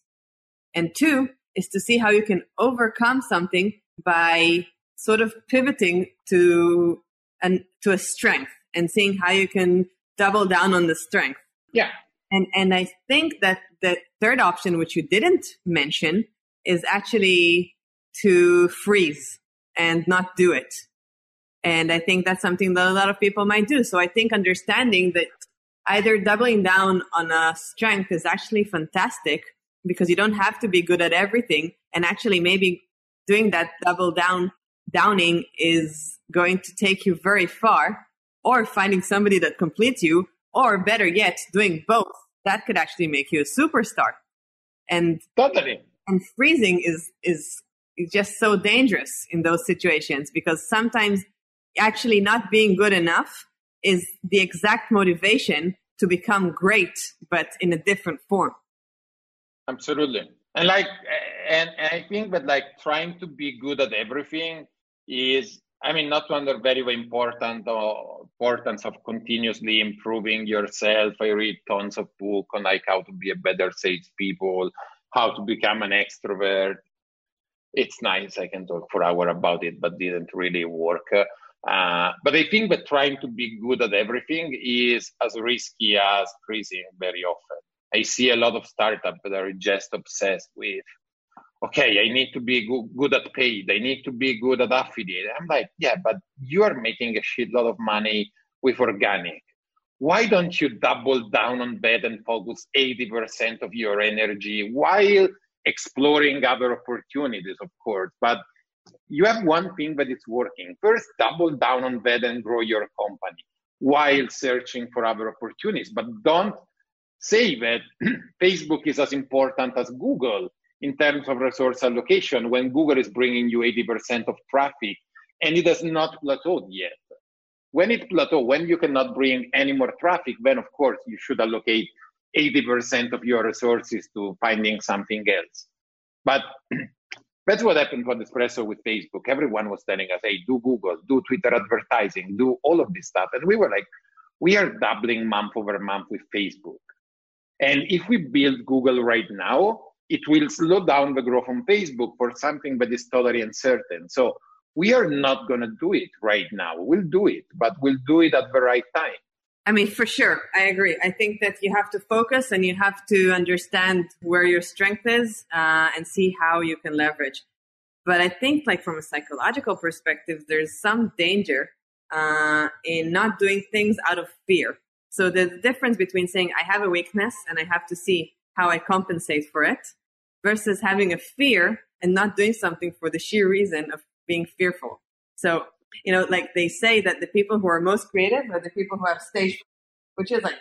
And two is to see how you can overcome something by sort of pivoting to an to a strength and seeing how you can double down on the strength. Yeah. And and I think that the third option, which you didn't mention, is actually to freeze and not do it. And I think that's something that a lot of people might do. So I think understanding that either doubling down on a strength is actually fantastic because you don't have to be good at everything. And actually maybe doing that double down downing is going to take you very far or finding somebody that completes you or better yet, doing both. That could actually make you a superstar. And totally. And freezing is is is just so dangerous in those situations because sometimes actually not being good enough is the exact motivation to become great, but in a different form. Absolutely. And like, and, and I think that like trying to be good at everything is I mean, not to under very important uh, importance of continuously improving yourself. I read tons of books on like how to be a better salespeople, how to become an extrovert. It's nice. I can talk for hour about it, but didn't really work. Uh, but I think that trying to be good at everything is as risky as freezing very often. I see a lot of startups that are just obsessed with okay, I need to be good, good at paid. I need to be good at affiliate. I'm like, yeah, but you are making a shitload of money with organic. Why don't you double down on that and focus 80% of your energy while exploring other opportunities, of course? But you have one thing that is working. First, double down on that and grow your company while searching for other opportunities. But don't say that Facebook is as important as Google in terms of resource allocation when Google is bringing you 80% of traffic and it has not plateaued yet. When it plateaus, when you cannot bring any more traffic, then of course you should allocate 80% of your resources to finding something else. But that's what happened for Espresso with Facebook. Everyone was telling us, hey, do Google, do Twitter advertising, do all of this stuff. And we were like, we are doubling month over month with Facebook. And if we build Google right now, it will slow down the growth on Facebook for something that is totally uncertain. So we are not going to do it right now. We'll do it, but we'll do it at the right time. I mean, for sure, I agree. I think that you have to focus and you have to understand where your strength is uh, and see how you can leverage. But I think, like from a psychological perspective, there's some danger uh, in not doing things out of fear. So the difference between saying I have a weakness and I have to see how I compensate for it versus having a fear and not doing something for the sheer reason of being fearful. So, you know, like they say that the people who are most creative are the people who have stage, which is like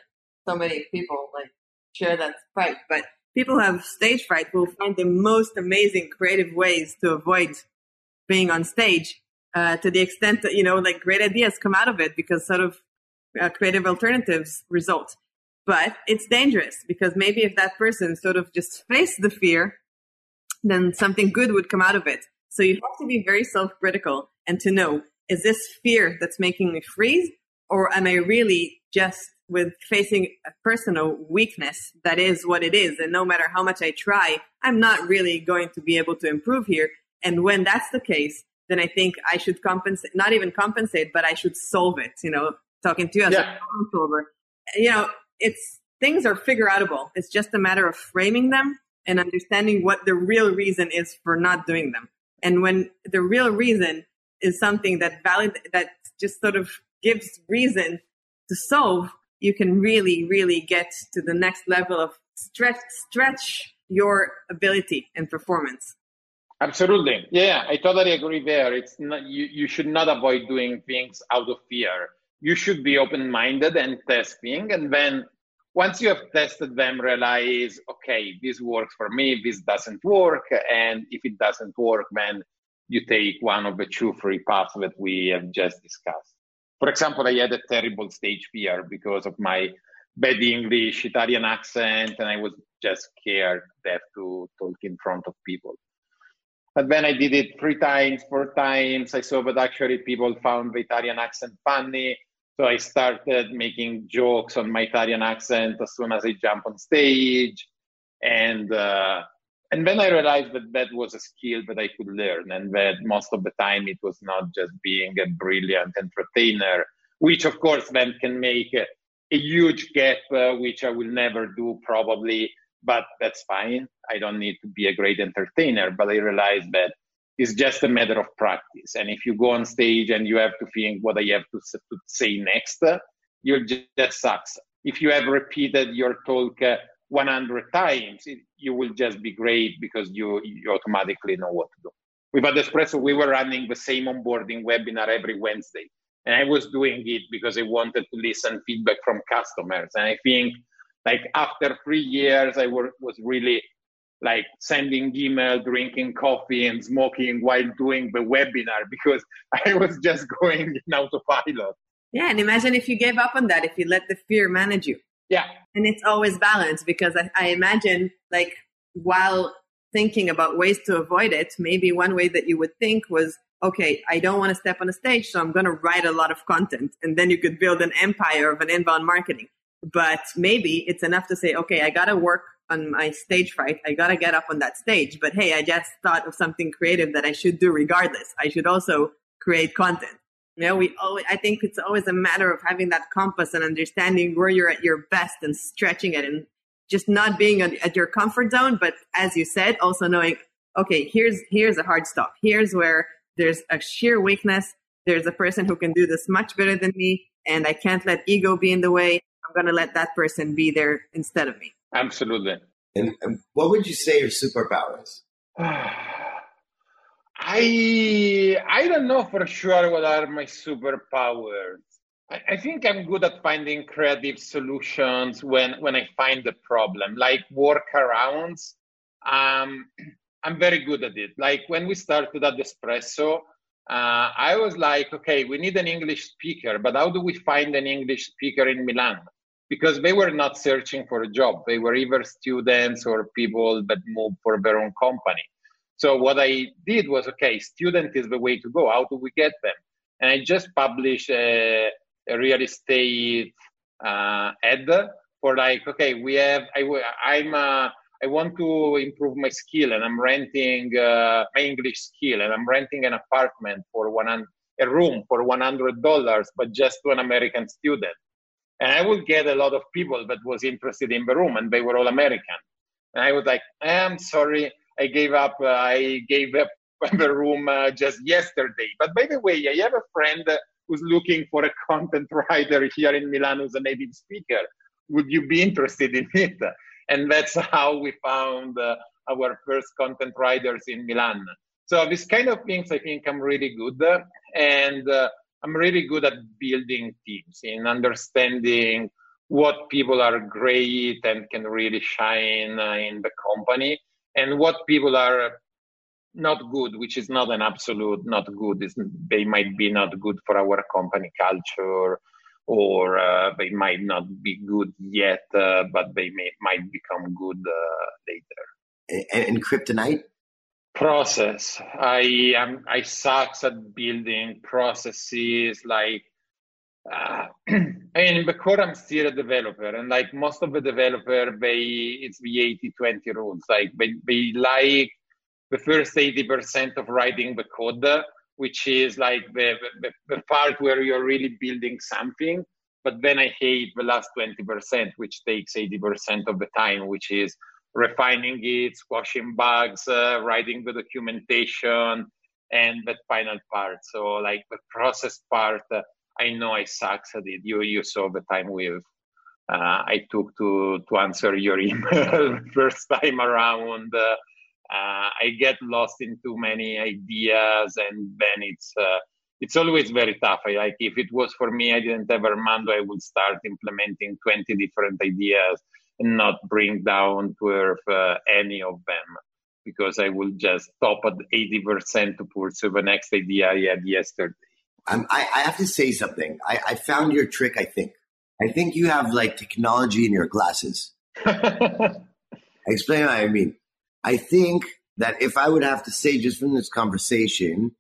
so many people like share that fright, but people who have stage fright will find the most amazing creative ways to avoid being on stage uh, to the extent that, you know, like great ideas come out of it because sort of uh, creative alternatives result. But it's dangerous because maybe if that person sort of just faced the fear, then something good would come out of it. So you have to be very self critical and to know is this fear that's making me freeze? Or am I really just with facing a personal weakness that is what it is? And no matter how much I try I'm not really going to be able to improve here. And when that's the case then I think I should compensate not even compensate but I should solve it you know talking to you as yeah. a problem solver. You know it's things are figure outable it's just a matter of framing them and understanding what the real reason is for not doing them. And when the real reason is something that valid, that just sort of gives reason to solve, you can really, really get to the next level of stretch, stretch your ability and performance. Absolutely. Yeah, I totally agree there. It's not, you, you should not avoid doing things out of fear. You should be open minded and testing. And then once you have tested them, realize, okay, this works for me, this doesn't work. And if it doesn't work, then you take one of the two free paths that we have just discussed. For example, I had a terrible stage fear because of my bad English, Italian accent, and I was just scared to talk in front of people. But then I did it three times, four times. I saw that actually people found the Italian accent funny. So I started making jokes on my Italian accent as soon as I jump on stage. And uh, and then I realized that that was a skill that I could learn, and that most of the time it was not just being a brilliant entertainer, which of course then can make a, a huge gap, uh, which I will never do probably, but that's fine. I don't need to be a great entertainer, but I realized that it's just a matter of practice. And if you go on stage and you have to think what I have to, to say next, you'll just, that sucks. If you have repeated your talk uh, 100 times, it, you will just be great because you, you automatically know what to do. With Adespresso, we were running the same onboarding webinar every Wednesday. And I was doing it because I wanted to listen feedback from customers. And I think like after three years, I were, was really like sending email, drinking coffee and smoking while doing the webinar because I was just going in autopilot. Yeah. And imagine if you gave up on that, if you let the fear manage you. Yeah. And it's always balanced because I, I imagine like while thinking about ways to avoid it, maybe one way that you would think was, okay, I don't want to step on a stage, so I'm going to write a lot of content. And then you could build an empire of an inbound marketing. But maybe it's enough to say, okay, I got to work on my stage fright. I got to get up on that stage. But hey, I just thought of something creative that I should do regardless. I should also create content. You know, we always, I think it's always a matter of having that compass and understanding where you're at your best and stretching it and just not being at your comfort zone. But as you said, also knowing, okay, here's, here's a hard stop. Here's where there's a sheer weakness. There's a person who can do this much better than me. And I can't let ego be in the way. I'm going to let that person be there instead of me. Absolutely. And, and what would you say your superpowers? I I don't know for sure what are my superpowers. I, I think I'm good at finding creative solutions when when I find the problem, like workarounds. Um, I'm very good at it. Like when we started Adespresso, uh, I was like, okay, we need an English speaker, but how do we find an English speaker in Milan? Because they were not searching for a job. They were either students or people that moved for their own company. So what I did was, okay, student is the way to go. How do we get them? And I just published a, a real estate uh, ad for like, okay, we have, I, I'm, uh, I want to improve my skill and I'm renting uh, my English skill and I'm renting an apartment for one a room for one hundred dollars, but just to an American student. And I would get a lot of people that was interested in the room, and they were all American. And I was like, I'm sorry, I gave up. Uh, I gave up the room uh, just yesterday. But by the way, I have a friend who's looking for a content writer here in Milan who's a native speaker. Would you be interested in it? and that's how we found uh, our first content writers in Milan. So these kind of things, I think I'm really good, and uh, I'm really good at building teams in understanding what people are great and can really shine in the company, and what people are not good, which is not an absolute not good. Is they might be not good for our company culture or uh, they might not be good yet, uh, but they may, might become good uh, later. And, and kryptonite? Process. I am. I sucks at building processes. Like, uh, I mean, in the core, I'm still a developer, and like most of the developer, they it's the 80-20 rules. Like, they, they like the first 80% of writing the code which is like the, the, the part where you're really building something. But then I hate the last 20%, which takes 80% of the time, which is refining it, squashing bugs, uh, writing the documentation, and that final part. So, like the process part, uh, I know I it. You you saw the time with uh, I took to to answer your email first time around. Uh, I get lost in too many ideas, and then it's uh, it's always very tough. I, like if it was for me, I didn't have Armando, I would start implementing twenty different ideas and not bring down to earth uh, any of them because I will just stop at eighty percent to pursue the next idea I had yesterday. I, I have to say something. I, I found your trick. I think. I think you have like technology in your glasses. explain what I mean. I think that if I would have to say just from this conversation,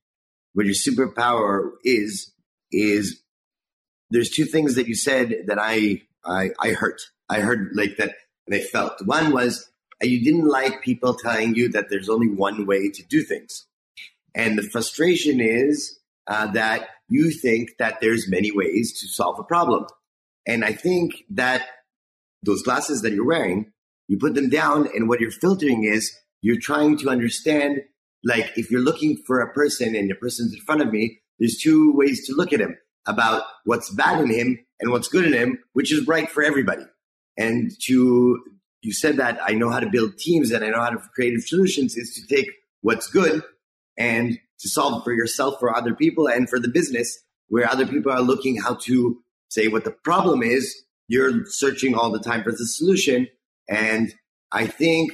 what your superpower is, is there's two things that you said that I, I, I heard. I heard like that they felt. One was you didn't like people telling you that there's only one way to do things. And the frustration is uh, that you think that there's many ways to solve a problem. And I think that those glasses that you're wearing you put them down, and what you're filtering is you're trying to understand. Like if you're looking for a person and the person's in front of me, there's two ways to look at him about what's bad in him and what's good in him, which is right for everybody. And to you said that I know how to build teams and I know how to creative solutions is to take what's good and to solve for yourself, for other people, and for the business, where other people are looking how to say what the problem is. You're searching all the time for the solution, and I think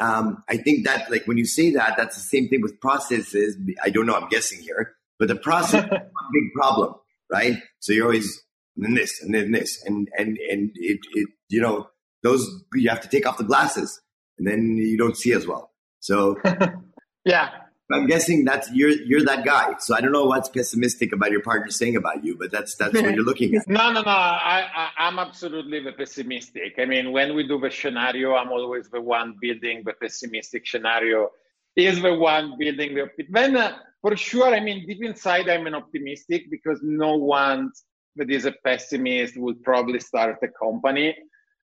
um, I think that like when you say that, that's the same thing with processes. I don't know. I'm guessing here, but the process is a big problem, right? So you're always in this and then this and and and it, it you know those you have to take off the glasses and then you don't see as well. So yeah, I'm guessing that's you're you're that guy. So I don't know what's pessimistic about your partner saying about you, but that's that's what you're looking at. No, no, no. I, I am absolutely the pessimistic. I mean, when we do the scenario, I'm always the one building the pessimistic scenario. Is the one building the then uh, for sure. I mean, deep inside, I'm an optimistic because no one that is a pessimist would probably start a company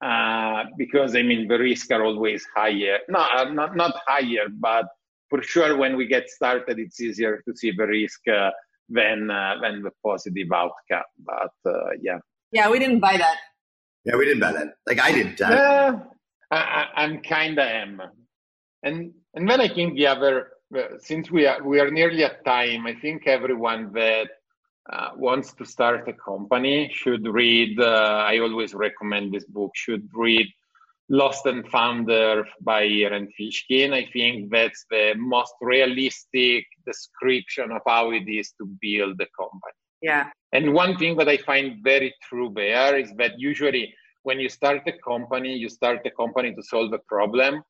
uh, because I mean the risks are always higher. No, uh, not not higher, but for sure, when we get started, it's easier to see the risk uh, than uh, than the positive outcome. But uh, yeah, yeah, we didn't buy that. Yeah, we didn't buy that. Like I didn't. Uh, I, am kind of am, and and then I think the other since we are we are nearly at time, I think everyone that uh, wants to start a company should read. Uh, I always recommend this book. Should read Lost and Founder by Rand Fishkin. I think that's the most realistic description of how it is to build a company. Yeah. And one thing that I find very true there is that usually when you start a company, you start a company to solve a problem,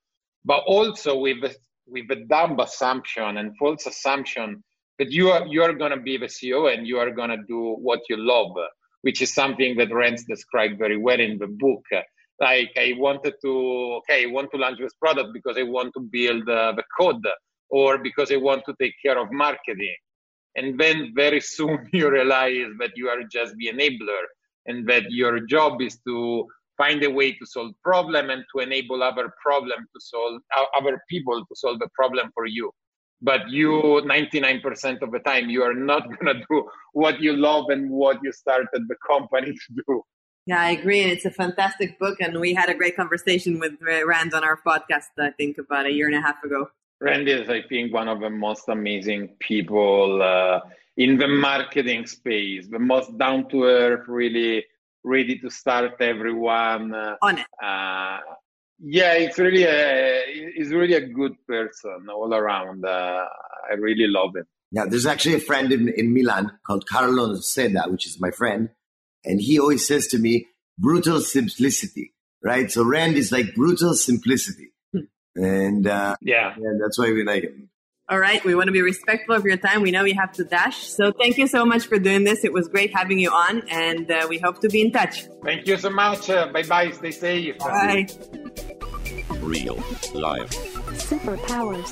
but also with a, with a dumb assumption and false assumption that you are you are going to be the CEO and you are going to do what you love, which is something that Rand described very well in the book. Like I wanted to, okay, I want to launch this product because I want to build uh, the code, or because I want to take care of marketing, and then very soon you realize that you are just the enabler, and that your job is to find a way to solve problem and to enable other problem to solve other people to solve the problem for you. But you 99% of the time you are not going to do what you love and what you started the company to do yeah i agree and it's a fantastic book and we had a great conversation with rand on our podcast i think about a year and a half ago rand is i think one of the most amazing people uh, in the marketing space the most down to earth really ready to start everyone uh, on it uh, yeah, it's really a he's really a good person all around. Uh, I really love him. Yeah, there's actually a friend in, in Milan called Carlo Seda, which is my friend, and he always says to me, "Brutal simplicity." Right? So Rand is like brutal simplicity, Hmm. and uh, Yeah, yeah, that's why we like him. all right we want to be respectful of your time we know you have to dash so thank you so much for doing this it was great having you on and uh, we hope to be in touch thank you so much. Uh, bye bye. Stay safe. bye Real life. Superpowers.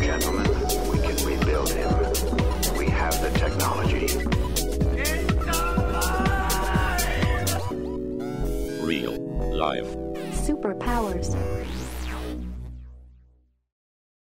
Gentlemen, we can rebuild him. We have the technology. Real life. Superpowers.